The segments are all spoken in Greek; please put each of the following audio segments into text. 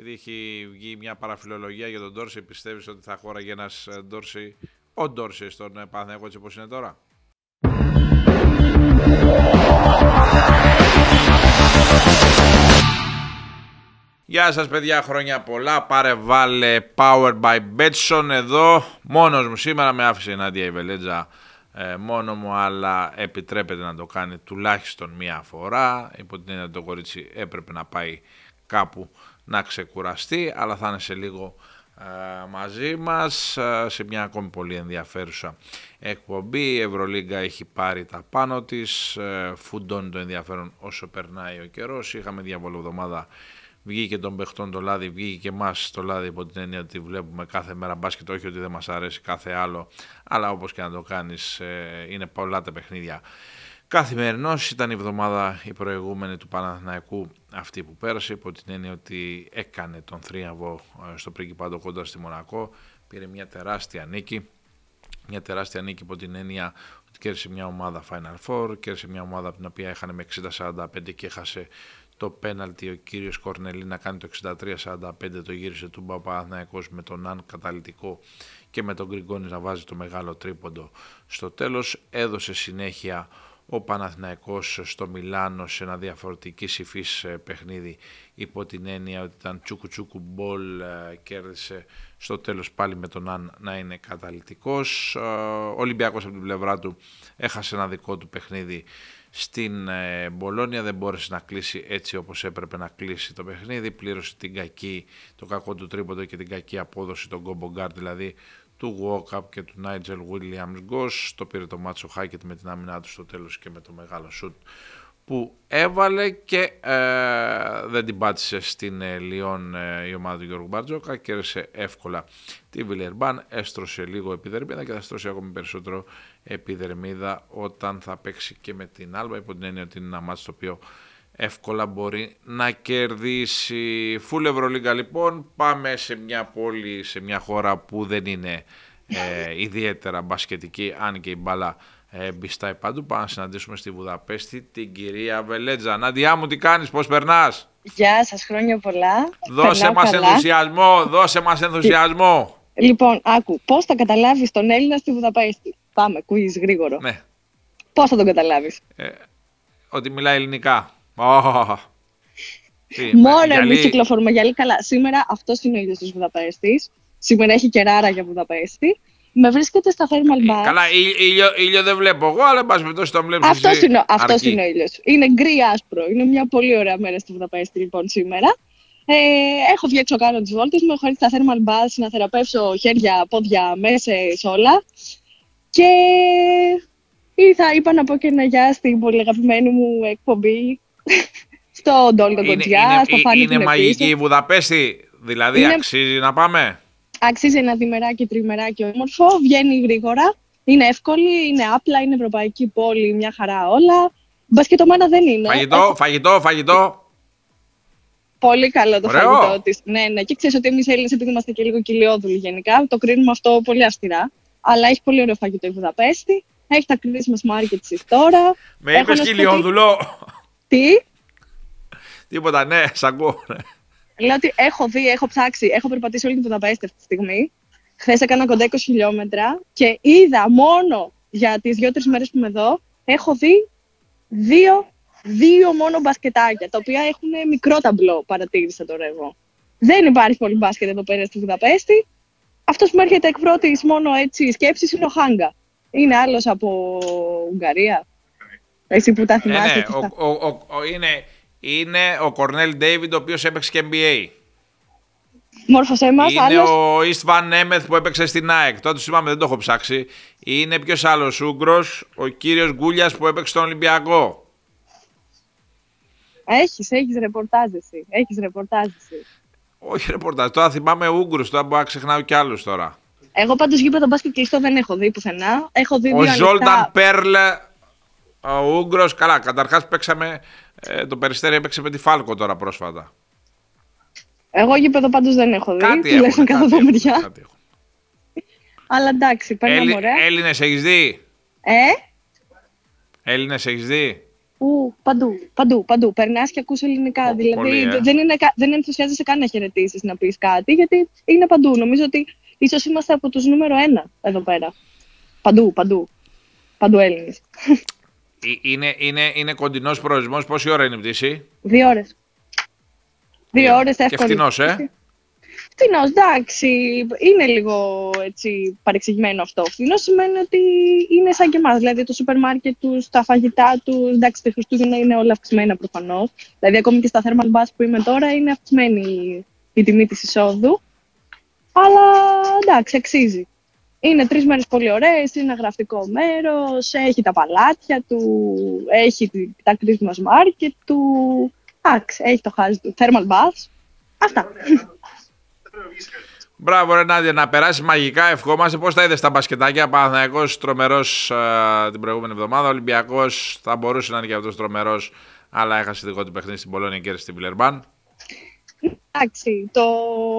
επειδή έχει βγει μια παραφιλολογία για τον Ντόρση, πιστεύεις ότι θα χώραγε ένας ε, Ντόρση, ο Ντόρση στον ε, Παναθηναϊκό έτσι όπως είναι τώρα; Γεια σας παιδιά, χρόνια πολλά, πάρε βάλε Power by Betson εδώ, μόνος μου σήμερα με άφησε η Νάντια η Βελέτζα ε, μόνο μου, αλλά επιτρέπεται να το κάνει τουλάχιστον μία φορά, υπό την έννοια ότι το κορίτσι έπρεπε να πάει κάπου να ξεκουραστεί, αλλά θα είναι σε λίγο ε, μαζί μας ε, σε μια ακόμη πολύ ενδιαφέρουσα εκπομπή. Η Ευρωλίγκα έχει πάρει τα πάνω της, ε, φουντώνει το ενδιαφέρον όσο περνάει ο καιρός. Είχαμε διαβολοβδομάδα βγήκε των παιχτών το λάδι, βγήκε και εμάς το λάδι υπό την έννοια ότι βλέπουμε κάθε μέρα μπάσκετ, όχι ότι δεν μας αρέσει κάθε άλλο, αλλά όπως και να το κάνεις είναι πολλά τα παιχνίδια Καθημερινό ήταν η εβδομάδα η προηγούμενη του Παναθηναϊκού αυτή που πέρασε υπό την έννοια ότι έκανε τον θρίαβο ε, στο Πρίγκιπαντο κοντά στη Μονακό, πήρε μια τεράστια νίκη, μια τεράστια νίκη υπό την έννοια ότι κέρδισε μια ομάδα Final Four, κέρδισε μια ομάδα από την οποία έχανε με 60-45 και έχασε το πέναλτι. Ο κύριος Κορνελή να κάνει το 63-45 το γύρισε του Παπαθηναϊκός με τον Αν καταλητικό και με τον Γκριγκόνης να βάζει το μεγάλο τρίποντο στο τέλος. Έδωσε συνέχεια ο Παναθηναϊκός στο Μιλάνο σε ένα διαφορετικής υφής ε, παιχνίδι υπό την έννοια ότι ήταν τσούκου τσούκου ball ε, κέρδισε στο τέλος πάλι με τον Ναν να είναι καταλυτικός. Ε, ο Ολυμπιακός από την πλευρά του έχασε ένα δικό του παιχνίδι στην Μπολόνια, δεν μπόρεσε να κλείσει έτσι όπως έπρεπε να κλείσει το παιχνίδι, πλήρωσε την κακή, το κακό του τρίποντο και την κακή απόδοση των combo guard, δηλαδή του Walkup και του Nigel Williams Goss. Το πήρε το Μάτσο Χάκετ με την άμυνά του στο τέλος και με το μεγάλο σουτ που έβαλε και ε, δεν την πάτησε στην ε, Λιόν ε, η ομάδα του Γιώργου Μπαρτζόκα κέρδισε εύκολα τη Βιλερμπάν, έστρωσε λίγο επιδερμίδα και θα στρώσει ακόμη περισσότερο επιδερμίδα όταν θα παίξει και με την Άλμπα υπό την έννοια ότι είναι ένα μάτσο το οποίο εύκολα μπορεί να κερδίσει. Φουλ Ευρωλίγκα λοιπόν, πάμε σε μια πόλη, σε μια χώρα που δεν είναι ε, ιδιαίτερα μπασκετική, αν και η μπάλα ε, μπιστάει παντού. Πάμε να συναντήσουμε στη Βουδαπέστη την κυρία Βελέτζα. Νάντιά μου, τι κάνεις, πώς περνάς; Γεια σας, χρόνια πολλά. Δώσε μας καλά. ενθουσιασμό, δώσε μας ενθουσιασμό. Λοιπόν, άκου, πώς θα καταλάβεις τον Έλληνα στη Βουδαπέστη; Πάμε, quiz γρήγορο. Ναι. Πώς θα τον καταλάβεις; Ε, ότι μιλάει ελληνικά. Μόνο εμείς κυκλοφορούμε γυαλί. Καλά, σήμερα αυτός είναι ο ήλιο της Βουδαπέστης. Σήμερα έχει κεράρα για Βουδαπέστη. Με βρίσκεται στα thermal bar. Καλά, ήλιο, ήλιο δεν βλέπω εγώ, αλλά εν πάση περιπτώσει το βλέπεις. Αυτός είναι, αυτός είναι ο ήλιος. Είναι γκρι άσπρο. Είναι μια πολύ ωραία μέρα στη Βουδαπέστη λοιπόν σήμερα. Ε, έχω βγει έξω κάνω τις βόλτες μου. Έχω έρθει στα thermal bars να θεραπεύσω χέρια, πόδια, μέσες, όλα. Και ήρθα, είπα να πω και ένα γεια στην πολύ αγαπημένη μου εκπομπή στο Ντόλτο Κοντζιά, στο Φάνη Είναι μαγική η Βουδαπέστη, δηλαδή είναι... αξίζει να πάμε; Αξίζει ένα διμεράκι, τριμεράκι όμορφο, βγαίνει γρήγορα, είναι εύκολη, είναι απλά, είναι ευρωπαϊκή πόλη, μια χαρά όλα. Μπασκετομάνα δεν είναι. Φαγητό, Έχω... φαγητό, φαγητό. Πολύ καλό το Ωραίο. φαγητό της. Ναι, ναι. Και ξέρεις ότι εμείς Έλληνες, επειδή είμαστε και λίγο κοιλιόδουλοι γενικά, το κρίνουμε αυτό πολύ αυστηρά. Αλλά έχει πολύ ωραίο φαγητό η Βουδαπέστη. Έχει τα Christmas markets τώρα. Με είπες κοιλιόδουλο. Τι; Τίποτα, ναι, σ' ακούω. Ναι. Λέω ότι έχω δει, έχω ψάξει, έχω περπατήσει όλη την Βουδαπέστη αυτή τη στιγμή. Χθες έκανα κοντά 20 χιλιόμετρα και είδα μόνο για τις δύο-τρει μέρες που είμαι εδώ, έχω δει δύο, δύο μόνο μπασκετάκια, τα οποία έχουν μικρό ταμπλό, παρατήρησα τώρα εγώ. Δεν υπάρχει πολύ μπάσκετ εδώ πέρα στη Βουδαπέστη. Αυτός που μου έρχεται εκ πρώτη μόνο έτσι σκέψης είναι ο Χάγκα. Είναι άλλος από Ουγγαρία. Εσύ που τα θυμάσαι. Ε, ναι, ο, ο, ο, είναι, είναι ο Κορνέλ Ντέιβιντ, ο οποίος έπαιξε και NBA. Μόρφωσέ μα. Είναι άλλος... ο Ιστβαν Νέμεθ που έπαιξε στην ΑΕΚ. Τότε θυμάμαι, δεν το έχω ψάξει. Είναι ποιος άλλος Ούγκρος, ο κύριος Γκούλιας που έπαιξε στον Ολυμπιακό. Έχεις, έχεις ρεπορτάζ εσύ. Έχεις ρεπορτάζ εσύ. Όχι ρεπορτάζ. Τώρα θυμάμαι Ούγκρους, τώρα μπορώ να ξεχνάω κι άλλους τώρα. Εγώ πάντως γήπεδο μπάσκετ κλειστό δεν έχω δει πουθενά. Έχω δει ο Ζόλταν Πέρλε, ο Ούγκρο. Καλά, καταρχάς παίξαμε. Ε, το περιστέρι έπαιξε με τη Φάλκο τώρα πρόσφατα. Εγώ γήπεδο πάντως δεν έχω δει. Κάτι έχουν, κάτι έχουν, Αλλά εντάξει, παίρνει Έλλη, ωραία. Έλληνες έχεις δει; Ε; Έλληνες έχεις δει; Ου, παντού, παντού, παντού. Περνάς και ακούς ελληνικά. Ω, δηλαδή πολύ, ε. δεν, είναι, κα- δεν ενθουσιάζεσαι καν να χαιρετήσεις να πεις κάτι, γιατί είναι παντού. Νομίζω ότι ίσως είμαστε από τους νούμερο ένα εδώ πέρα. Παντού, παντού. Παντού Έλληνες. Ε, Είναι, είναι, είναι κοντινός προορισμός. Πόση ώρα είναι η πτήση, Δύο ώρες. Δύο ώρες Και εύκολα. φτηνός, ε; Φτηνός, εντάξει. Είναι λίγο έτσι παρεξηγημένο αυτό. Φτηνός σημαίνει ότι είναι σαν και εμάς. Δηλαδή το σούπερ μάρκετ τους, τα φαγητά τους. Εντάξει, τα Χριστούγεννα είναι όλα αυξημένα προφανώς. Δηλαδή, ακόμη και στα thermal bus που είμαι τώρα είναι αυξημένη η τιμή της εισόδου. Αλλά εντάξει, αξίζει. Είναι τρεις μέρες πολύ ωραίες, είναι ένα γραφτικό μέρος, έχει τα παλάτια του, έχει τη- τα Christmas market του. Εντάξει, έχει το χάζι του. Thermal baths. Αυτά. Μπράβο, ρε Νάντια, να περάσει μαγικά. Ευχόμαστε. Πώς τα είδες τα μπασκετάκια; Παναθυναϊκό τρομερός την προηγούμενη εβδομάδα. Ολυμπιακός θα μπορούσε να είναι και αυτός τρομερός, αλλά έχασε δικό του παιχνίδι στην Πολώνια και στην Βιλερμπάν. Εντάξει, το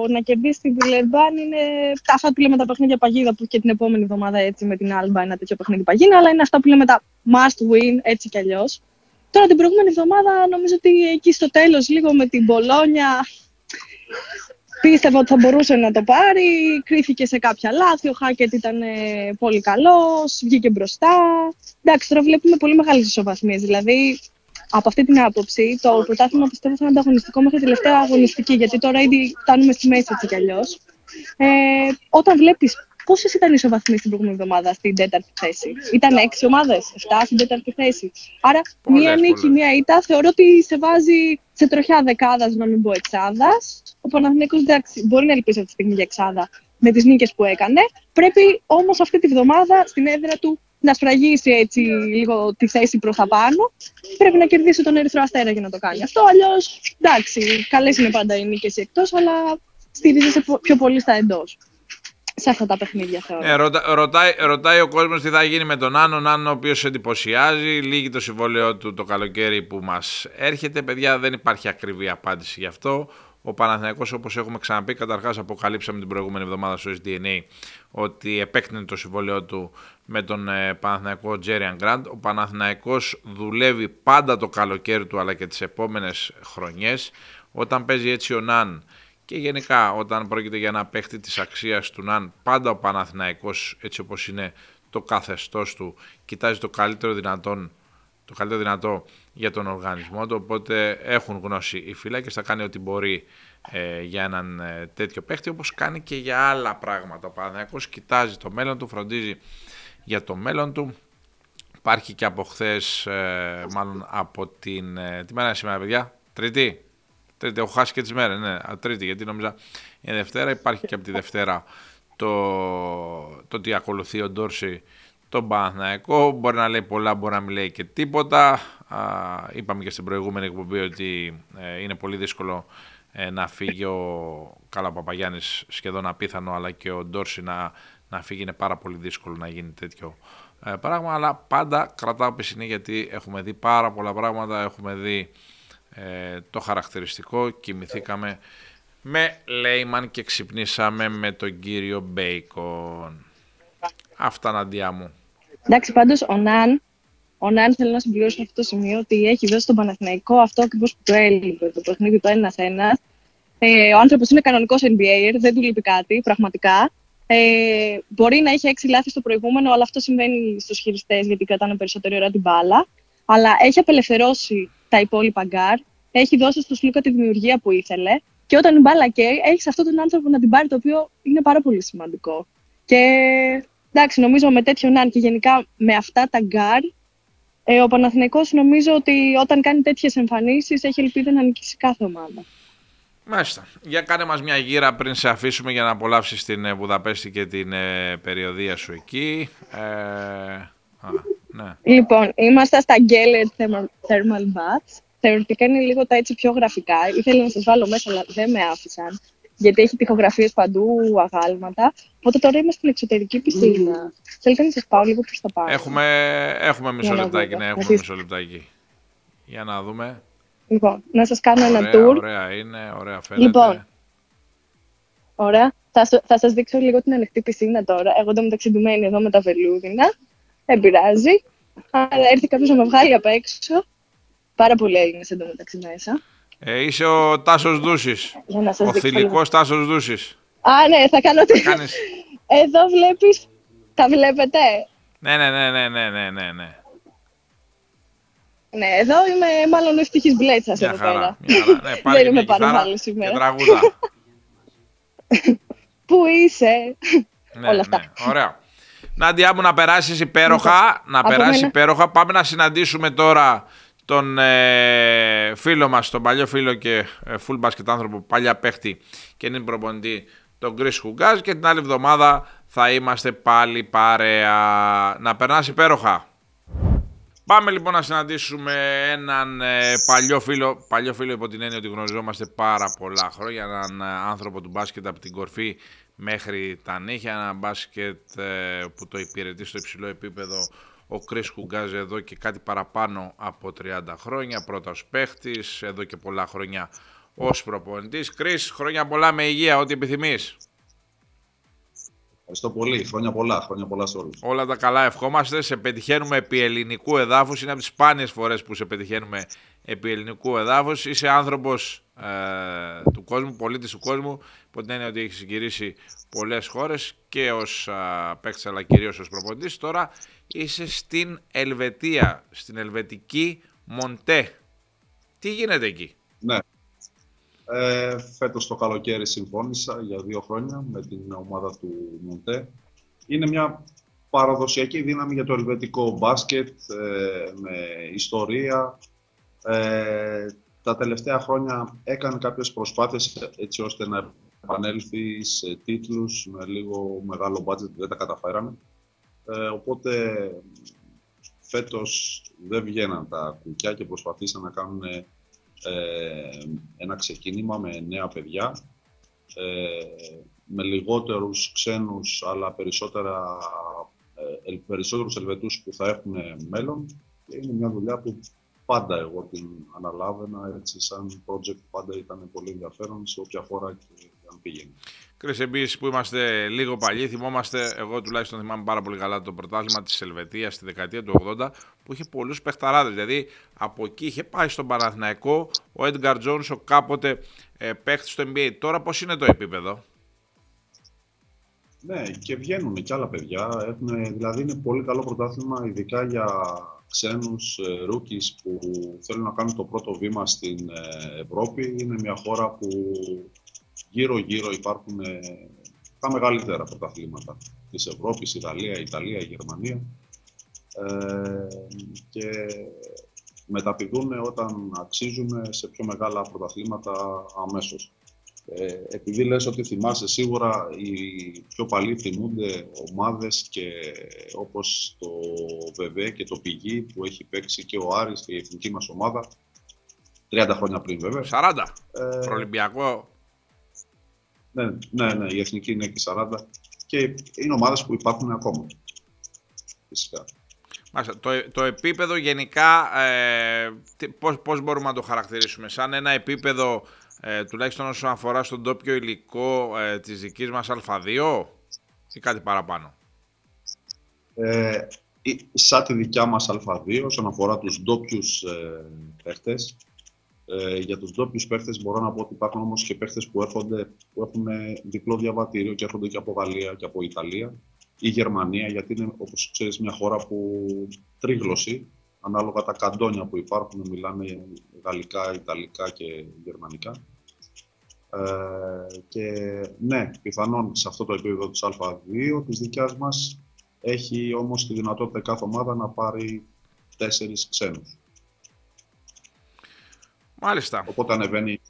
να κερδίσεις την Βιλερμπάν είναι αυτά που λέμε τα παιχνίδια παγίδα που και την επόμενη εβδομάδα έτσι με την Άλμπα ένα τέτοιο παιχνίδι παγίδα, αλλά είναι αυτά που λέμε τα must win έτσι κι αλλιώς. Τώρα την προηγούμενη εβδομάδα νομίζω ότι εκεί στο τέλος λίγο με την Μπολόνια πίστευα ότι θα μπορούσε να το πάρει, κρίθηκε σε κάποια λάθη, ο Χάκετ ήταν ε, πολύ καλός, βγήκε μπροστά. Εντάξει, τώρα βλέπουμε πολύ μεγάλες ισοβαθμίες, δηλαδή από αυτή την άποψη, το πρωτάθλημα πιστεύω θα είναι ανταγωνιστικό μέχρι τη τελευταία αγωνιστική, γιατί τώρα ήδη φτάνουμε στη μέση έτσι κι αλλιώς. Ε, όταν βλέπεις πόσες ήταν οι ισοβαθμοί στην προηγούμενη εβδομάδα στην τέταρτη θέση, Ήταν έξι ομάδες, 7 στην τέταρτη θέση. Άρα, Πολλές, μία νίκη, πολλές. μία ήττα θεωρώ ότι σε βάζει σε τροχιά δεκάδας, να μην πω εξάδας. Ο Παναθηναϊκός εντάξει, μπορεί να ελπίσει αυτή τη στιγμή για εξάδα με τις νίκες που έκανε. Πρέπει όμως αυτή τη βδομάδα στην έδρα του να σφραγίσει έτσι λίγο τη θέση προς τα πάνω πρέπει να κερδίσει τον Ερυθρό Αστέρα για να το κάνει αυτό. Αλλιώς, εντάξει, καλές είναι πάντα οι νίκες εκτός, αλλά στηρίζεσαι πο- πιο πολύ στα εντός. Σε αυτά τα παιχνίδια θεωρώ. Ε, ρωτα, ρωτάει, ρωτάει ο κόσμος τι θα γίνει με τον Άνω. Άνω, ο οποίος εντυπωσιάζει. Λύγει το συμβόλαιό του το καλοκαίρι που μας έρχεται. Παιδιά, δεν υπάρχει ακριβή απάντηση γι' αυτό. Ο Παναθηναϊκός όπως έχουμε ξαναπεί, καταρχάς αποκαλύψαμε την προηγούμενη εβδομάδα στο SDNA ότι επέκρινε το συμβόλαιό του με τον ε, Παναθηναϊκό Τζέριαν Γκραντ. Ο Παναθηναϊκός δουλεύει πάντα το καλοκαίρι του αλλά και τις επόμενες χρονιές. Όταν παίζει έτσι ο Ναν και γενικά όταν πρόκειται για ένα παίχτη της αξίας του Ναν, πάντα ο Παναθηναϊκός έτσι όπως είναι το καθεστώς του, κοιτάζει το καλύτερο δυνατόν το καλύτερο δυνατό για τον οργανισμό του, οπότε έχουν γνώση οι φύλακες, θα κάνει ό,τι μπορεί ε, για έναν ε, τέτοιο παίχτη, όπως κάνει και για άλλα πράγματα. Ο Παναθηναϊκός κοιτάζει το μέλλον του, φροντίζει για το μέλλον του. Υπάρχει και από χθες, μάλλον από την... Ε, τι μέρα είναι σήμερα, παιδιά; Τρίτη; Τρίτη, έχω χάσει και τις μέρες, ναι, α, τρίτη, γιατί νόμιζα είναι Δευτέρα. Υπάρχει και από τη Δευτέρα το, το ότι ακολουθεί ο Ντόρση τον Παναθηναϊκό. Μπορεί να λέει πολλά, μπορεί να μην λέει και τίποτα. Α, είπαμε και στην προηγούμενη εκπομπή ότι ε, είναι πολύ δύσκολο ε, να φύγει ο Καλά Παπαγιάννης σχεδόν απίθανο, αλλά και ο Ντόρση να, να φύγει είναι πάρα πολύ δύσκολο να γίνει τέτοιο ε, πράγμα. Αλλά πάντα κρατάω πισινή γιατί έχουμε δει πάρα πολλά πράγματα, έχουμε δει ε, το χαρακτηριστικό, κοιμηθήκαμε με Λέιμαν και ξυπνήσαμε με τον κύριο Μπέικον. Αυτά Ναντιά μου. Εντάξει, πάντως ο Ναν, ο Ναν θέλω να συμπληρώσω σε αυτό το σημείο ότι έχει δώσει στον Παναθηναϊκό αυτό ακριβώς που του έλειπε. Το παιχνίδι του ένα-ένα. Ε, ο άνθρωπος είναι κανονικός NBA, δεν του λείπει κάτι, πραγματικά. Ε, μπορεί να έχει έξι λάθη στο προηγούμενο, αλλά αυτό συμβαίνει στους χειριστές γιατί κρατάνε περισσότερη ώρα την μπάλα. Αλλά έχει απελευθερώσει τα υπόλοιπα γκαρντ, έχει δώσει στο Σλούκα τη δημιουργία που ήθελε. Και όταν η μπάλα καίει, έχει αυτόν τον άνθρωπο να την πάρει, το οποίο είναι πάρα πολύ σημαντικό. Και εντάξει, νομίζω με τέτοιον Ναν και γενικά με αυτά τα γκαρντ, ε, ο Παναθηναϊκός νομίζω ότι όταν κάνει τέτοιες εμφανίσεις έχει ελπίδα να νικήσει κάθε ομάδα. Μάλιστα. Για κάνε μας μια γύρα πριν σε αφήσουμε για να απολαύσεις την ε, Βουδαπέστη και την ε, περιοδεία σου εκεί. Ε, α, ναι. Λοιπόν, είμαστε στα Gellért Thermal, Thermal Baths. Θεωρητικά είναι λίγο τα έτσι πιο γραφικά. Ήθελα να σας βάλω μέσα, αλλά δεν με άφησαν. Γιατί έχει τοιχογραφίες παντού, αγάλματα. Οπότε τώρα είμαστε στην εξωτερική πισίνα. Θέλετε να σας πάω λίγο προς τα πάνω. Έχουμε, έχουμε μισό Για να λεπτάκι, δούμε. ναι, έχουμε Καθίστε. μισό λεπτάκι. Για να δούμε. Λοιπόν, να σας κάνω ένα Ωραία, tour. ωραία είναι, ωραία φαίνεται. Λοιπόν, Ωραία. Θα, σου- θα σας δείξω λίγο την ανοιχτή πισίνα τώρα. Εγώ το μεταξύ εδώ με τα βελούδινα. Δεν πειράζει. Αλλά έρθει κάποιος να με βγάλει απ' έξω. πάρα πολλοί Έλληνες εντωμεταξύ μέσα. Ε, είσαι ο Τάσος Δούσης. Για να σας Ο δείξω θηλυκό λίγο. Τάσος Δούσης. Α, ναι, θα κάνω τι. Κάνεις... Εδώ βλέπεις, τα βλέπετε; ναι, ναι, ναι, ναι, ναι, ναι, ναι, ναι. Ναι, εδώ είμαι μάλλον ο ευτυχής Μπλέτσας Μια εδώ χαρά. πέρα. Μια χαρά. Ναι, πάρε Δεν και είμαι μια κιθάρα παρεμβάλλον Και σήμερα. τραγούδα. Πού είσαι; ναι, Όλα αυτά. ναι. Ωραία. Νάντια μου να περάσεις υπέροχα, να Από περάσεις μένα. υπέροχα. Πάμε να συναντήσουμε τώρα τον ε, φίλο μας, τον παλιό φίλο και ε, full basket άνθρωπο, παλιά παίχτη και είναι προπονητή, τον Chris Χουγκάζ και την άλλη εβδομάδα θα είμαστε πάλι παρέα. Να περνάς υπέροχα. Πάμε λοιπόν να συναντήσουμε έναν ε, παλιό φίλο, παλιό φίλο υπό την έννοια ότι γνωριζόμαστε πάρα πολλά χρόνια, έναν ε, άνθρωπο του μπάσκετ από την κορφή μέχρι τα νύχια, ένα μπάσκετ ε, που το υπηρετεί στο υψηλό επίπεδο ο Κρίς Χουγκάζ εδώ και κάτι παραπάνω από 30 χρόνια, πρώτα ως παίχτης, εδώ και πολλά χρόνια ως προπονητής. Κρίς, χρόνια πολλά με υγεία, ό,τι επιθυμείς. Ευχαριστώ πολύ. Χρόνια πολλά. Χρόνια πολλά σε όλους. Όλα τα καλά ευχόμαστε. Σε πετυχαίνουμε επί ελληνικού εδάφους. Είναι από τις σπάνιες φορές που σε πετυχαίνουμε επί ελληνικού εδάφους. Είσαι άνθρωπος ε, του κόσμου, πολίτη του κόσμου. Υπό την έννοια ότι έχει συγκυρίσει πολλές χώρες και ως παίκτης αλλά κυρίως ως προποντή. Τώρα είσαι στην Ελβετία, στην Ελβετική Μοντέ. Τι γίνεται εκεί; Ναι. Ε, φέτος το καλοκαίρι συμφώνησα για δύο χρόνια με την ομάδα του Μοντέ. Είναι μια παραδοσιακή δύναμη για το ελβετικό μπάσκετ, ε, με ιστορία. Ε, τα τελευταία χρόνια έκανε κάποιες προσπάθειες έτσι ώστε να επανέλθει σε τίτλους με λίγο μεγάλο μπάτζετ, δεν τα καταφέραμε. Ε, οπότε φέτος δεν βγαίναν τα κουκιά και προσπαθήσαν να κάνουν ε, ένα ξεκίνημα με νέα παιδιά, ε, με λιγότερους ξένους αλλά περισσότερα, ε, περισσότερους Ελβετούς που θα έχουν μέλλον. Και είναι μια δουλειά που πάντα εγώ την αναλάβαινα, έτσι σαν project πάντα ήταν πολύ ενδιαφέρον σε όποια χώρα και αν πήγαινε. Κρυς, εμείς που είμαστε λίγο παλιοί, θυμόμαστε, εγώ τουλάχιστον θυμάμαι πάρα πολύ καλά το πρωτάθλημα της Ελβετίας στη δεκαετία του 80, που είχε πολλούς παιχταράδες. Δηλαδή, από εκεί είχε πάει στον Παναθηναϊκό ο Edgar Jones, ο κάποτε ε, παίχτης στο NBA. Τώρα πώς είναι το επίπεδο; Ναι, και βγαίνουν και άλλα παιδιά. Έχουν, δηλαδή, είναι πολύ καλό πρωτάθλημα, ειδικά για ξένους ε, rookies που θέλουν να κάνουν το πρώτο βήμα στην ε, Ευρώπη. Είναι μια χώρα που γύρω-γύρω υπάρχουν ε, τα μεγαλύτερα πρωταθλήματα της Ευρώπης, η Γαλλία, η Ιταλία, η Γερμανία ε, και μεταπηδούν όταν αξίζουν σε πιο μεγάλα πρωταθλήματα αμέσως. Ε, επειδή λες ότι θυμάσαι σίγουρα οι πιο παλιοί θυμούνται ομάδες και όπως το ΒΒ και το Πηγή που έχει παίξει και ο Άρης και η εθνική μας ομάδα 30 χρόνια πριν βέβαια. 40. Ε, Προολυμπιακό. ναι, ναι, ναι, η εθνική είναι και 40 και είναι ομάδες που υπάρχουν ακόμα. Φυσικά. Μάλιστα, το, το επίπεδο γενικά, ε, τι- πώς, πώς μπορούμε να το χαρακτηρίσουμε, σαν ένα επίπεδο ε, τουλάχιστον όσον αφορά στον τόπιο υλικό ε, της δικής μας Α2 ή κάτι παραπάνω. Ε, η- σαν τη δικιά μας Α2, όσον αφορά τους ντόπιους ε, παίχτες, ε, για τους ντόπιους παίχτες μπορώ να πω ότι υπάρχουν όμως και παίχτες που, έρχονται, που έχουν ε, διπλό διαβατήριο και έρχονται και από Γαλλία και από Ιταλία ή Γερμανία, γιατί είναι, όπως ξέρεις, μια χώρα που τρίγλωση, ανάλογα τα καντόνια που υπάρχουν, μιλάνε γαλλικά, ιταλικά και γερμανικά. Ε, και ναι, πιθανόν σε αυτό το επίπεδο της Α2, της δικιάς μας, έχει όμως τη δυνατότητα κάθε ομάδα να πάρει τέσσερις ξένους. Μάλιστα. Οπότε ανεβαίνει.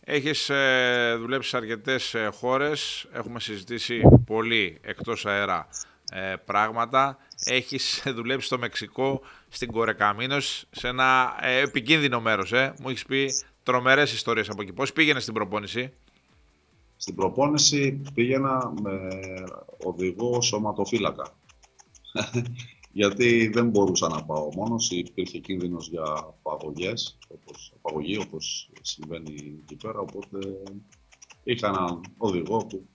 Έχεις ε, δουλέψει σε αρκετές ε, χώρες, έχουμε συζητήσει πολύ εκτός αέρα ε, πράγματα. Έχεις δουλέψει στο Μεξικό, στην Κορεκαμίνος, σε ένα ε, επικίνδυνο μέρος. Ε. Μου έχεις πει τρομερές ιστορίες από εκεί. Πώς πήγαινες στην προπόνηση; Στην προπόνηση πήγαινα με οδηγό σωματοφύλακα. Γιατί δεν μπορούσα να πάω μόνος, υπήρχε κίνδυνος για απαγωγές, όπως, απαγωγή όπως συμβαίνει εκεί πέρα, οπότε είχα έναν οδηγό που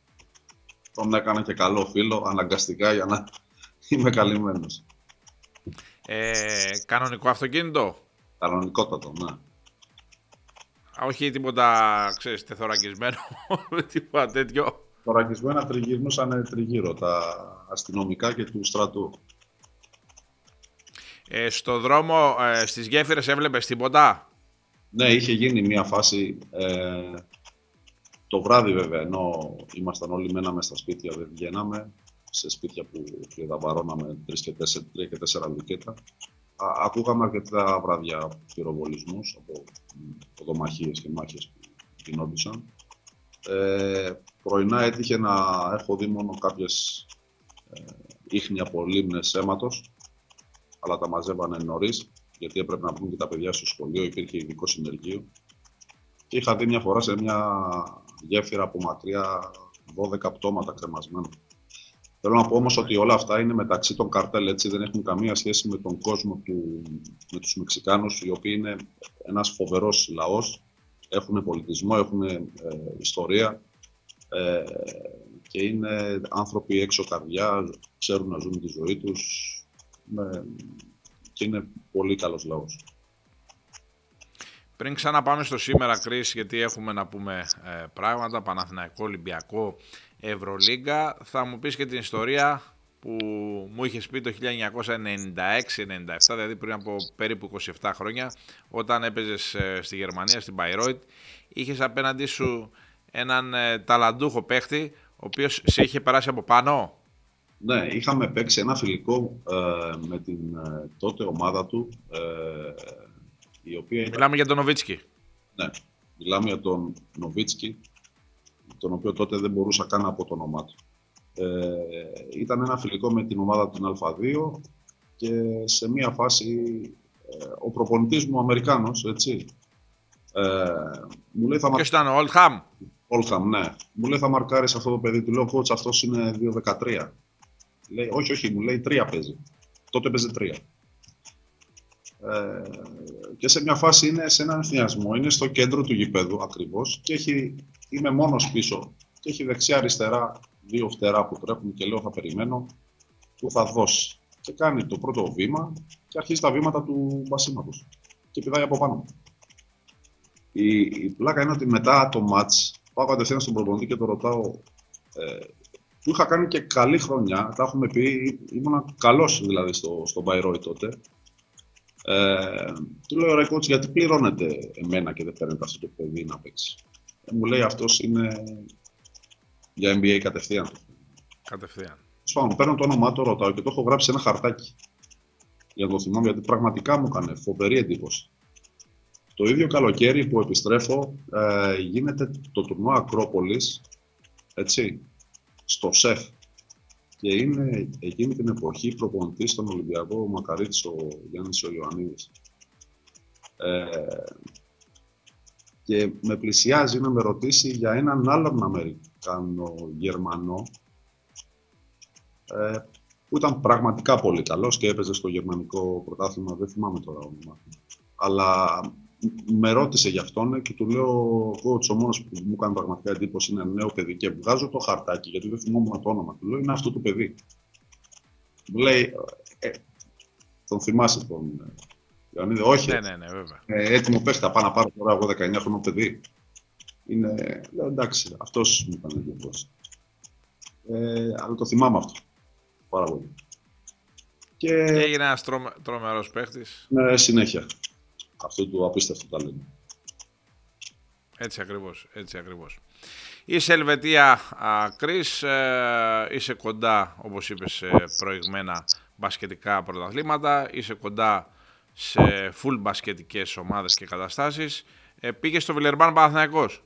τον έκανα και καλό φίλο αναγκαστικά για να είμαι καλυμμένος. Ε, κανονικό αυτοκίνητο; Κανονικότατο, ναι. όχι τίποτα, ξέρεις, τεθωρακισμένο, τίποτα τέτοιο. Θωρακισμένα τριγυρνούσαν τριγύρω τα αστυνομικά και του στρατού. Ε, στο δρόμο, ε, στις γέφυρες έβλεπες τίποτα; Ναι, είχε γίνει μια φάση ε, το βράδυ βέβαια, ενώ ήμασταν όλοι μέναμε στα σπίτια, δεν βγαίναμε, σε σπίτια που κλειδαβαρώναμε τρεις και τέσσερα, τρία και τέσσερα λουκέτα. Α, ακούγαμε αρκετά βράδια πυροβολισμούς από οδομαχίες και μάχες που γινόντουσαν. Ε, πρωινά έτυχε να έχω δει μόνο κάποιες ε, ίχνη από λίμνες αίματος, αλλά τα μαζεύανε νωρίς, γιατί έπρεπε να βγουν και τα παιδιά στο σχολείο, υπήρχε ειδικό συνεργείο. Και είχα δει μια φορά σε μια γέφυρα από μακριά 12 πτώματα κρεμασμένα. Θέλω να πω όμως ότι όλα αυτά είναι μεταξύ των καρτέλ, έτσι δεν έχουν καμία σχέση με τον κόσμο του, με τους Μεξικάνους, οι οποίοι είναι ένας φοβερός λαός, έχουν πολιτισμό, έχουν ε, ιστορία ε, και είναι άνθρωποι έξω καρδιά, ξέρουν να ζουν τη ζωή τους ε, και είναι πολύ καλός λαός. Πριν ξαναπάμε στο σήμερα, Κρίς, γιατί έχουμε να πούμε ε, πράγματα, Παναθηναϊκό, Ολυμπιακό, Ευρωλίγκα, θα μου πεις και την ιστορία που μου είχες πει το 1996-97, δηλαδή πριν από περίπου 27 χρόνια, όταν έπαιζες ε, στη Γερμανία, στην Bayreuth, είχες απέναντί σου έναν ε, ταλαντούχο παίχτη, ο οποίος σε είχε περάσει από πάνω; Ναι, είχαμε παίξει ένα φιλικό ε, με την ε, τότε ομάδα του, ε, η οποία... Μιλάμε για τον Νοβίτσκι. Ναι, μιλάμε για τον Νοβίτσκι, τον οποίο τότε δεν μπορούσα καν από το όνομά του. Ε, ήταν ένα φιλικό με την ομάδα του Α2 και σε μία φάση ε, ο προπονητής μου, ο Αμερικάνος, έτσι, ε, μου λέει θα Ποιος ήταν ο Ολτχάμ. Όλχαμ, ναι. Μου λέει θα μαρκάρεις αυτό το παιδί; Του λέω, coach, αυτός είναι 2-13. Λέει, όχι, όχι, μου λέει τρία παίζει. Τότε παίζει τρία. Ε, και σε μια φάση είναι σε έναν εθνιασμό, είναι στο κέντρο του γηπέδου ακριβώς και έχει, είμαι μόνος πίσω και έχει δεξιά-αριστερά δύο φτερά που τρέχουν και λέω θα περιμένω που θα δώσει. Και κάνει το πρώτο βήμα και αρχίζει τα βήματα του μπασίματος και πηδάει από πάνω. Η, η πλάκα είναι ότι μετά το μάτς πάω κατευθείαν στον προπονητή και το ρωτάω ε, που είχα κάνει και καλή χρονιά, τα έχουμε πει, ήμουν καλός δηλαδή στο, στο Bayreuth τότε. Ε, του λέω ρε coach, γιατί πληρώνετε εμένα και δεν παίρνετε αυτό το παιδί να παίξει. Ε, μου λέει αυτός είναι για NBA κατευθείαν. Κατευθείαν. Σπάνω, παίρνω το όνομά του, ρωτάω και το έχω γράψει σε ένα χαρτάκι. Για να το θυμάμαι, γιατί πραγματικά μου έκανε φοβερή εντύπωση. Το ίδιο καλοκαίρι που επιστρέφω, ε, γίνεται το τουρνουά Ακρόπολης, έτσι, στο ΣΕΦ. Και είναι εκείνη την εποχή προπονητής στον Ολυμπιακό Μακαρίτης ο Γιάννης ο Ιωαννίδης. Ε, και με πλησιάζει να με ρωτήσει για έναν άλλον Αμερικάνο Γερμανό ε, που ήταν πραγματικά πολύ καλός και έπαιζε στο γερμανικό πρωτάθλημα, δεν θυμάμαι τώρα όνομα. Αλλά με ρώτησε γι' αυτόν και του λέω: Coach, ο μόνος που μου έκανε πραγματικά εντύπωση είναι ένα νέο παιδί. Και βγάζω το χαρτάκι, γιατί δεν θυμόμουν το όνομα. Του λέω: Είναι αυτό το παιδί. Μου λέει: ε, Τον θυμάσαι τον Ιωαννίδη, Όχι. Ναι, ναι, ναι, βέβαια. Ε, έτοιμο παίχτη, θα πάω να πάρω τώρα εγώ 19 χρονών παιδί. Είναι, λέω, εντάξει, αυτός μου έκανε εντύπωση. Ε, αλλά το θυμάμαι αυτό. Πάρα πολύ. Και, και έγινε ένας τρομερός παίχτης. Ναι, συνέχεια αυτό του απίστευτο ταλέντο. Έτσι ακριβώς, έτσι ακριβώς. Είσαι Ελβετία Κρίς, ε, είσαι κοντά, όπως είπες ε, προηγμένα, μπασκετικά πρωταθλήματα, είσαι κοντά σε full μπασκετικές ομάδες και καταστάσεις. Ε, πήγες στο Βιλερμπάν Παναθηναϊκός;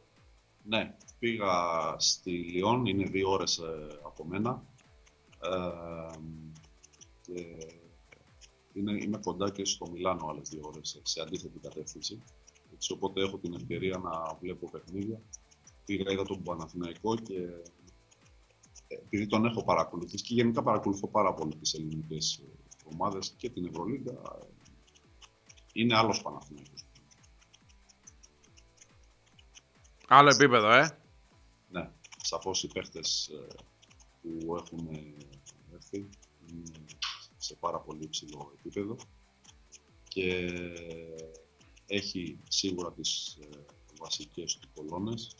Ναι, πήγα στη Λιόν, είναι δύο ώρες ε, από μένα. Ε, και είναι, είμαι κοντά και στο Μιλάνο άλλες δύο ώρες σε αντίθετη κατεύθυνση. Έτσι, οπότε έχω την ευκαιρία να βλέπω παιχνίδια. Πήγα, είδα τον Παναθηναϊκό και ε, επειδή τον έχω παρακολουθήσει και γενικά παρακολουθώ πάρα πολύ τις ελληνικές ε, ομάδες και την Ευρωλίγκα, ε, είναι άλλος Παναθηναϊκός. Άλλο επίπεδο, ε! Ναι, σαφώς οι παίχτε που έχουν έρθει σε πάρα πολύ υψηλό επίπεδο και έχει σίγουρα τις ε, βασικές του κολόνες,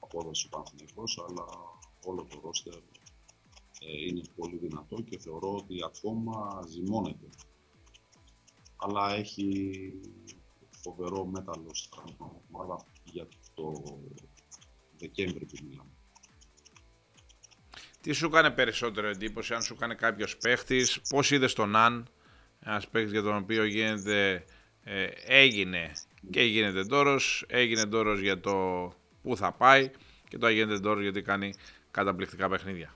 απόδοση ο Παναθηναϊκός, αλλά όλο το ρόστερ ε, είναι πολύ δυνατό και θεωρώ ότι ακόμα ζυμώνεται. Αλλά έχει φοβερό μέταλλο στην ομάδα για το Δεκέμβρη που μιλάμε. Τι σου έκανε περισσότερο εντύπωση, αν σου έκανε κάποιος παίχτης, πώς είδες τον Αν, ένας παίχτης για τον οποίο γίνεται, ε, έγινε και γίνεται τόρο, έγινε τόρο για το πού θα πάει και τώρα γίνεται τόρο γιατί κάνει καταπληκτικά παιχνίδια.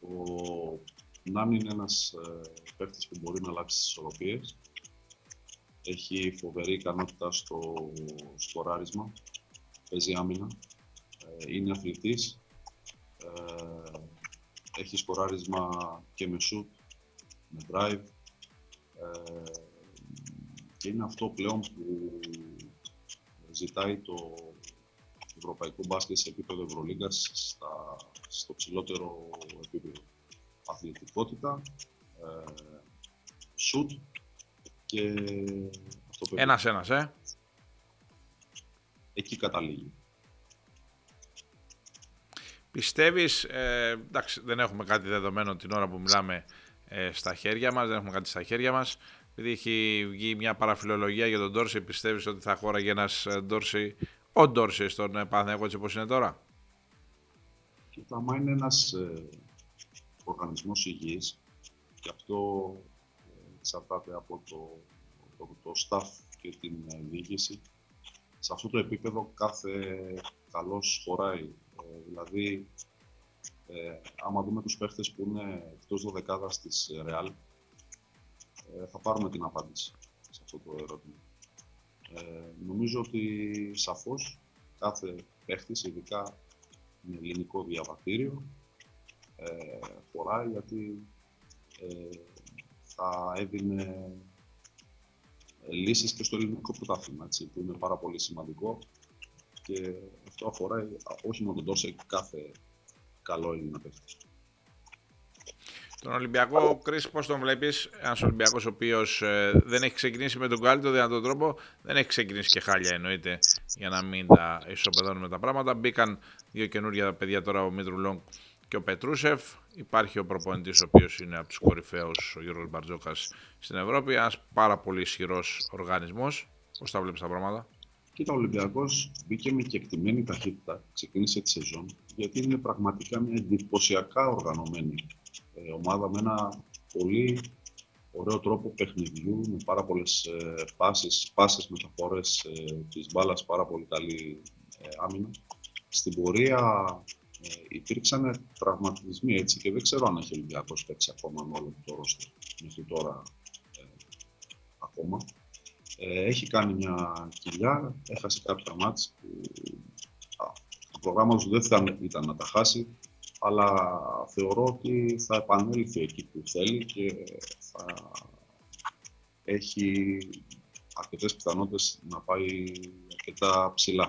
Ο Νάν είναι ένας ε, παίχτης που μπορεί να αλλάξει τις ισορροπίες. Έχει φοβερή ικανότητα στο σκοράρισμα, παίζει άμυνα, ε, είναι αθλητής, ε, έχει σκοράρισμα και με shoot, με drive και είναι αυτό πλέον που ζητάει το ευρωπαϊκό μπάσκετ σε επίπεδο Ευρωλίγκας στα, στο ψηλότερο επίπεδο. Αθλητικότητα, ε, σουτ και αυτό που Ένας ένας, ε. Εκεί καταλήγει. Πιστεύεις, ε, εντάξει δεν έχουμε κάτι δεδομένο την ώρα που μιλάμε ε, στα χέρια μας, δεν έχουμε κάτι στα χέρια μας. Επειδή έχει βγει μια παραφιλολογία για τον Ντόρση, πιστεύεις ότι θα χώραγε ένας ε, Ντόρση ο Ντόρσεϊ στον Παναθηναϊκό έτσι όπως είναι τώρα; Κοίτα, άμα είναι ένας ε, οργανισμός υγιής και αυτό ε, εξαρτάται από το, το, το staff και την ε, διοίκηση, σε αυτό το επίπεδο κάθε καλός χωράει. Ε, δηλαδή, ε, άμα δούμε τους παίχτες που είναι εκτός δωδεκάδας της Real, ε, θα πάρουμε την απάντηση σε αυτό το ερώτημα. Ε, νομίζω ότι σαφώς κάθε παίχτης, ειδικά με ελληνικό διαβατήριο, ε, χωράει γιατί ε, θα έδινε ε, λύσεις και στο ελληνικό πρωτάθλημα, που είναι πάρα πολύ σημαντικό και αυτό αφορά όχι μόνο τον Τόρσε, κάθε καλό Έλληνα παίχτη. Τον Ολυμπιακό, Κρι, πώς τον βλέπεις, ένας Ολυμπιακός ο οποίος ε, δεν έχει ξεκινήσει με τον καλύτερο δυνατό τρόπο, δεν έχει ξεκινήσει και χάλια εννοείται για να μην τα ισοπεδώνουμε τα πράγματα. Μπήκαν δύο καινούργια παιδιά τώρα, ο Μήτρου Λόγκ και ο Πετρούσεφ. Υπάρχει ο προπονητής, ο οποίος είναι από τους κορυφαίους, ο Γιώργος Μπαρτζόκας στην Ευρώπη. Ένας πάρα πολύ ισχυρός οργανισμός. Πώς τα βλέπεις τα πράγματα; Κοίτα, ο Ολυμπιακός μπήκε με κεκτημένη ταχύτητα, ξεκίνησε τη σεζόν, γιατί είναι πραγματικά μια εντυπωσιακά οργανωμένη ε, ομάδα με ένα πολύ ωραίο τρόπο παιχνιδιού, με πάρα πολλές ε, πάσει, πάσες μεταφορές ε, της μπάλας, πάρα πολύ καλή ε, άμυνα. Στην πορεία ε, υπήρξαν τραυματισμοί έτσι και δεν ξέρω αν έχει ο Ολυμπιακός παίξει ακόμα με όλο το ρόστερ μέχρι τώρα ε, ακόμα. Ε, έχει κάνει μια κοιλιά, έχασε κάποια μάτς που το πρόγραμμα του δεν θα ήταν να τα χάσει αλλά θεωρώ ότι θα επανέλθει εκεί που θέλει και θα έχει αρκετές πιθανότητες να πάει αρκετά ψηλά.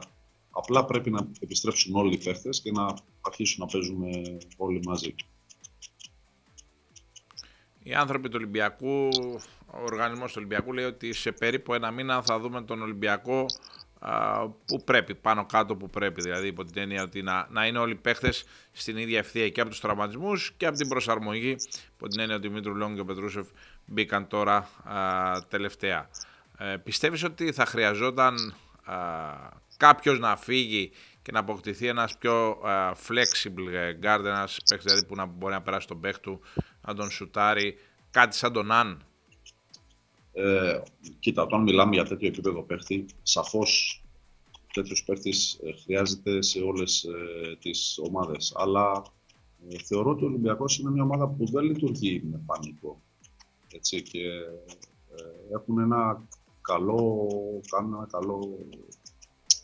Απλά πρέπει να επιστρέψουν όλοι οι παίχτες και να αρχίσουν να παίζουμε όλοι μαζί. Οι άνθρωποι του Ολυμπιακού, ο οργανισμός του Ολυμπιακού λέει ότι σε περίπου ένα μήνα θα δούμε τον Ολυμπιακό που πρέπει, πάνω κάτω που πρέπει. Δηλαδή, υπό την έννοια ότι να, να είναι όλοι οι παίχτες στην ίδια ευθεία και από τους τραυματισμούς και από την προσαρμογή. Υπό την έννοια ότι ο Μήτρου Λόγκ και ο Πετρούσεφ μπήκαν τώρα α, τελευταία. Ε, πιστεύεις ότι θα χρειαζόταν α, κάποιος να φύγει και να αποκτηθεί ένας πιο α, flexible guard, ένας παίχτης δηλαδή που να μπορεί να περάσει τον παίχτη του, να τον σουτάρει, κάτι σαν τον Αν ε, κοίτα, όταν μιλάμε για τέτοιο επίπεδο παίχτη, σαφώς τέτοιος παίχτης ε, χρειάζεται σε όλες ε, τις ομάδες. Αλλά ε, θεωρώ ότι ο Ολυμπιακός είναι μια ομάδα που δεν λειτουργεί με πανικό. Έτσι, και ε, έχουν ένα καλό, κάνουν ένα καλό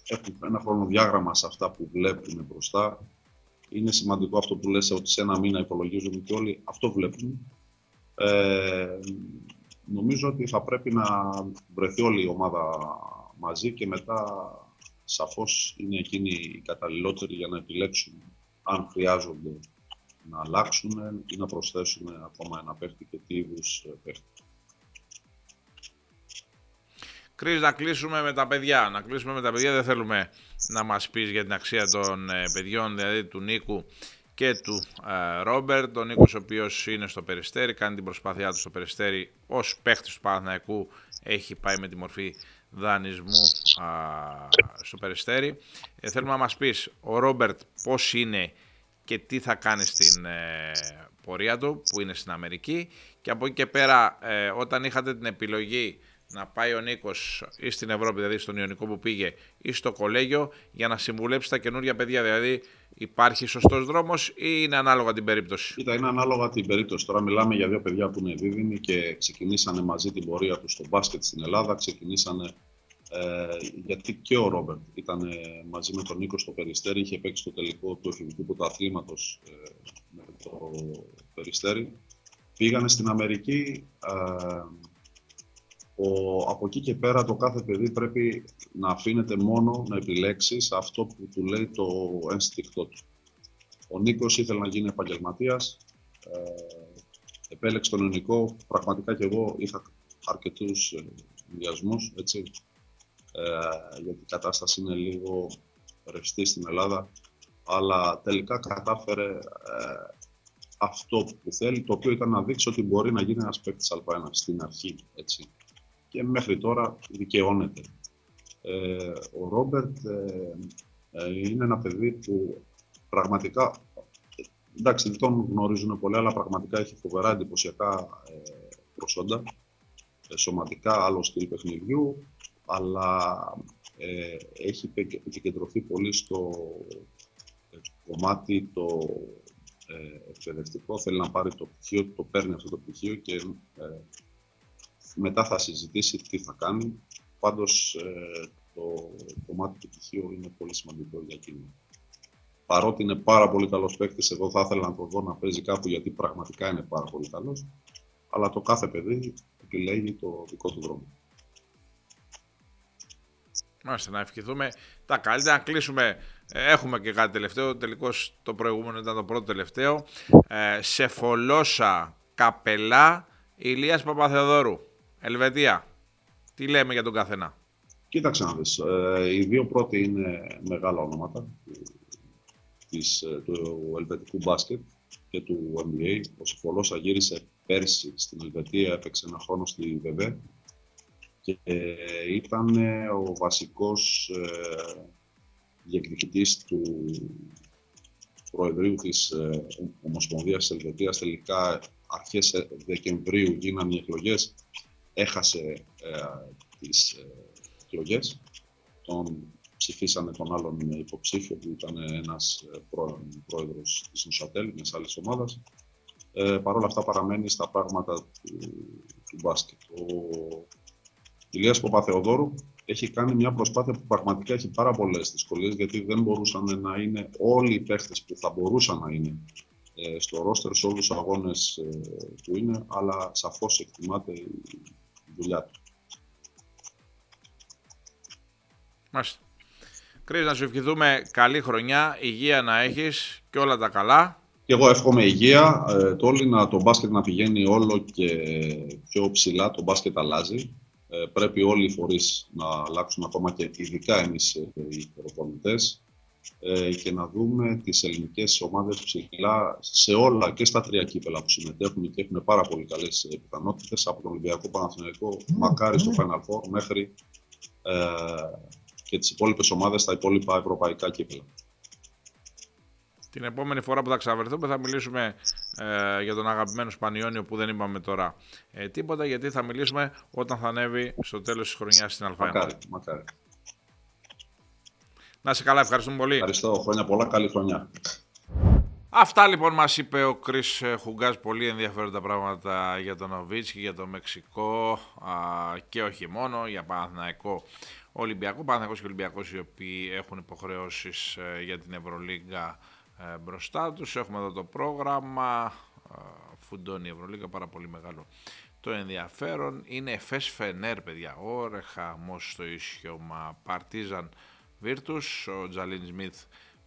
έχουν ένα χρονοδιάγραμμα σε αυτά που βλέπουν μπροστά. Είναι σημαντικό αυτό που λες ότι σε ένα μήνα υπολογίζουμε και όλοι αυτό βλέπουν. Ε, νομίζω ότι θα πρέπει να βρεθεί όλη η ομάδα μαζί και μετά σαφώς είναι εκείνοι οι καταλληλότεροι για να επιλέξουν αν χρειάζονται να αλλάξουν ή να προσθέσουν ακόμα ένα παίχτη και τι είδους παίχτη. Κρίς, να κλείσουμε με τα παιδιά. Να κλείσουμε με τα παιδιά. Δεν θέλουμε να μας πεις για την αξία των ε, παιδιών, δηλαδή του Νίκου και του ε, Ρόμπερτ. Ο Νίκος ο οποίος είναι στο Περιστέρι, κάνει την προσπάθειά του στο Περιστέρι ως παίχτης του Παναθηναϊκού. Έχει πάει με τη μορφή δανεισμού στο Περιστέρι. Ε, θέλουμε να μας πεις ο Ρόμπερτ πώς είναι και τι θα κάνει στην ε, πορεία του που είναι στην Αμερική και από εκεί και πέρα ε, όταν είχατε την επιλογή να πάει ο Νίκος ή στην Ευρώπη, δηλαδή στον Ιωνικό που πήγε, ή στο κολέγιο για να συμβουλέψει τα καινούργια παιδιά. Δηλαδή, υπάρχει σωστός δρόμος ή είναι ανάλογα την περίπτωση; Κοίτα, είναι ανάλογα την περίπτωση. Τώρα μιλάμε για δύο παιδιά που είναι δίδυμοι και ξεκινήσανε μαζί την πορεία τους στο μπάσκετ στην Ελλάδα. Ξεκινήσανε ε, γιατί και ο Ρόμπερτ ήταν ε, μαζί με τον Νίκο στο Περιστέρι, είχε παίξει το τελικό του εφηβικού πρωταθλήματος ε, με το Περιστέρι. Πήγανε στην Αμερική. Ε, ο, από εκεί και πέρα το κάθε παιδί πρέπει να αφήνεται μόνο να επιλέξει αυτό που του λέει το ένστικτό του. Ο Νίκος ήθελε να γίνει επαγγελματίας, ε, επέλεξε τον ελληνικό, πραγματικά και εγώ είχα αρκετούς ε, έτσι, ε, γιατί η κατάσταση είναι λίγο ρευστή στην Ελλάδα, αλλά τελικά κατάφερε ε, αυτό που θέλει, το οποίο ήταν να δείξει ότι μπορεί να γίνει ένας παίκτης Α1 στην αρχή, έτσι και μέχρι τώρα δικαιώνεται. Ε, ο Ρόμπερτ ε, ε, είναι ένα παιδί που πραγματικά, εντάξει δεν τον γνωρίζουν πολύ, αλλά πραγματικά έχει φοβερά εντυπωσιακά ε, προσόντα, ε, σωματικά, άλλο στυλ παιχνιδιού, αλλά ε, έχει επικεντρωθεί πολύ στο κομμάτι το εκπαιδευτικό, θέλει να πάρει το πτυχίο, το παίρνει αυτό το πτυχίο και μετά θα συζητήσει τι θα κάνει. Πάντως ε, το κομμάτι του πτυχίου είναι πολύ σημαντικό για εκείνο. Παρότι είναι πάρα πολύ καλός παίκτης, εγώ θα ήθελα να το δω να παίζει κάπου γιατί πραγματικά είναι πάρα πολύ καλός. Αλλά το κάθε παιδί επιλέγει το δικό του δρόμο. Μάλιστα, να ευχηθούμε τα καλύτερα. Να κλείσουμε. Ε, έχουμε και κάτι τελευταίο. Τελικώς το προηγούμενο ήταν το πρώτο τελευταίο. Ε, σε φολόσα καπελά Ηλίας Παπαθεοδόρου. Ελβετία. Τι λέμε για τον καθένα; Κοίταξε να δεις. Ε, οι δύο πρώτοι είναι μεγάλα ονόματα της, ε, του ελβετικού μπάσκετ και του NBA. Ο Σιφολόσα γύρισε πέρσι στην Ελβετία, έπαιξε ένα χρόνο στη ΒΕΒΕ και ε, ήταν ο βασικός ε, διεκδικητής του Προεδρείου της ε, Ομοσπονδίας της Ελβετίας. Τελικά αρχές Δεκεμβρίου γίνανε οι εκλογές έχασε ε, τις ε, εκλογές. Τον ψηφίσανε τον άλλον υποψήφιο που ήταν ένας ε, πρόεδρος της Νουσατέλ, μιας άλλης ομάδας. Ε, Παρ' όλα αυτά παραμένει στα πράγματα του, του μπάσκετ. Ο Ηλίας Παπαθεοδόρου έχει κάνει μια προσπάθεια που πραγματικά έχει πάρα πολλές δυσκολίες γιατί δεν μπορούσαν να είναι όλοι οι παίχτες που θα μπορούσαν να είναι ε, στο ρόστερ σε όλους τους αγώνες ε, που είναι, αλλά σαφώς εκτιμάται δουλειά του. Μάλιστα. Κρίς, να σου ευχηθούμε καλή χρονιά, υγεία να έχεις και όλα τα καλά. Και εγώ εύχομαι υγεία, ε, το, όλοι να, το μπάσκετ να πηγαίνει όλο και πιο ψηλά, το μπάσκετ αλλάζει. Ε, πρέπει όλοι οι φορείς να αλλάξουν ακόμα και ειδικά εμείς ε, οι προπονητές ε, και να δούμε τις ελληνικές ομάδες ψηλά σε όλα και στα τρία κύπελα που συμμετέχουν και έχουν πάρα πολύ καλές πιθανότητες από τον Ολυμπιακό Παναθηναϊκό, μακάρι στο Final Four μέχρι ε, και τις υπόλοιπες ομάδες στα υπόλοιπα ευρωπαϊκά κύπελα. Την επόμενη φορά που θα ξαβερθούμε θα μιλήσουμε ε, για τον αγαπημένο Σπανιόνιο που δεν είπαμε τώρα ε, τίποτα γιατί θα μιλήσουμε όταν θα ανέβει στο τέλος της χρονιάς στην Αλφα. Μακάρι, μακάρι. Να σε καλά, ευχαριστούμε πολύ. Ευχαριστώ. Χρόνια πολλά, καλή χρονιά. Αυτά λοιπόν μας είπε ο Κρίς Χουγκάς, πολύ ενδιαφέροντα πράγματα για τον Οβίτσκι, για το Μεξικό α, και όχι μόνο, για Παναθηναϊκό Ολυμπιακό. Παναθηναϊκός και Ολυμπιακός οι οποίοι έχουν υποχρεώσεις ε, για την Ευρωλίγκα ε, μπροστά τους. Έχουμε εδώ το πρόγραμμα, φουντώνει η Ευρωλίγκα, πάρα πολύ μεγάλο το ενδιαφέρον. Είναι Εφές Φενέρ, παιδιά, όρε χαμός στο ίσιωμα, Παρτίζαν Virtus, ο Τζαλίν Σμιθ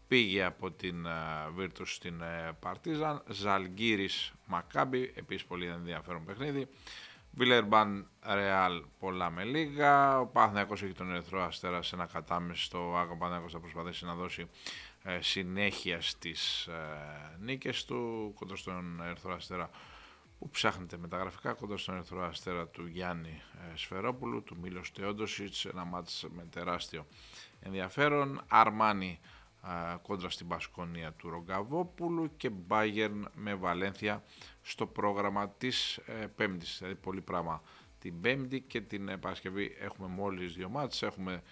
πήγε από την Virtus στην Παρτίζαν. Ζαλγκύρης Μακάμπι, επίσης πολύ ενδιαφέρον παιχνίδι. Βιλερμπάν Ρεάλ πολλά με λίγα. Ο Πάθνιακος έχει τον Ερυθρό Αστέρα σε ένα κατάμεστο. Ο Άγο Πάθνιακος θα προσπαθήσει να δώσει ε, συνέχεια στις ε, νίκες του κοντά στον Ερυθρό Αστέρα που ψάχνεται μεταγραφικά κοντά στον Ερυθρό Αστέρα του Γιάννη ε, Σφερόπουλου, του Μίλος Τεόντοσιτς, ένα μάτς με τεράστιο ενδιαφέρον. Αρμάνι κόντρα στην Πασκονία του Ρογκαβόπουλου και Bayern με Βαλένθια στο πρόγραμμα της ε, Πέμπτης. Δηλαδή πολύ πράγμα την Πέμπτη και την Παρασκευή έχουμε μόλις δύο μάτς. Έχουμε,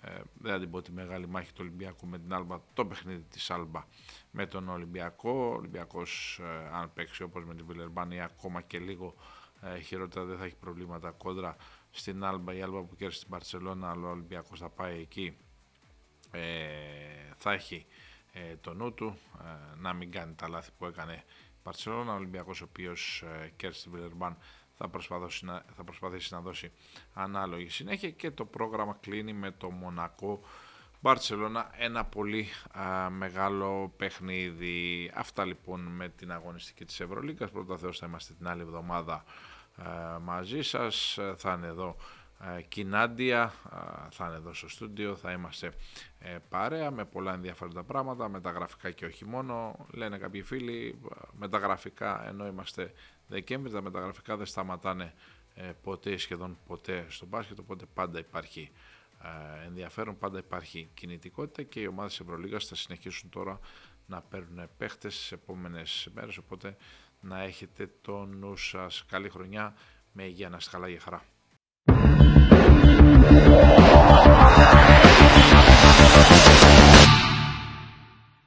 ε, δεν θα την πω τη μεγάλη μάχη του Ολυμπιακού με την Άλμπα, το παιχνίδι της Άλμπα με τον Ολυμπιακό. Ο Ολυμπιακός ε, αν παίξει όπως με την Βιλερμπάνη ακόμα και λίγο ε, χειρότερα δεν θα έχει προβλήματα κόντρα στην Άλμπα. Η Άλμπα που κέρδισε στην Παρσελώνα, αλλά ο Ολυμπιακός θα πάει εκεί ε, θα έχει ε, το νου του ε, να μην κάνει τα λάθη που έκανε η Παρσελόνα. Ο Ολυμπιακός ο οποίος ε, κέρδισε την Βιλερμπάν θα προσπαθήσει, να, θα προσπαθήσει να δώσει ανάλογη συνέχεια και το πρόγραμμα κλείνει με το Μονακό Μπαρτσελώνα ένα πολύ μεγάλο παιχνίδι. Αυτά λοιπόν με την αγωνιστική της Ευρωλίκας. Πρώτα Θεός θα είμαστε την άλλη εβδομάδα μαζί σας. Θα είναι εδώ Κινάντια θα είναι εδώ στο στούντιο, θα είμαστε ε, παρέα με πολλά ενδιαφέροντα πράγματα, με τα γραφικά και όχι μόνο. Λένε κάποιοι φίλοι, με τα γραφικά ενώ είμαστε Δεκέμβρη, τα μεταγραφικά δεν σταματάνε ε, ποτέ, σχεδόν ποτέ στο μπάσκετ, οπότε πάντα υπάρχει ενδιαφέρον, πάντα υπάρχει κινητικότητα και οι ομάδες Ευρωλίγας θα συνεχίσουν τώρα να παίρνουν παίχτες στις επόμενες μέρες, οπότε να έχετε το νου σας. Καλή χρονιά, με υγεία να χαρά. Thank you.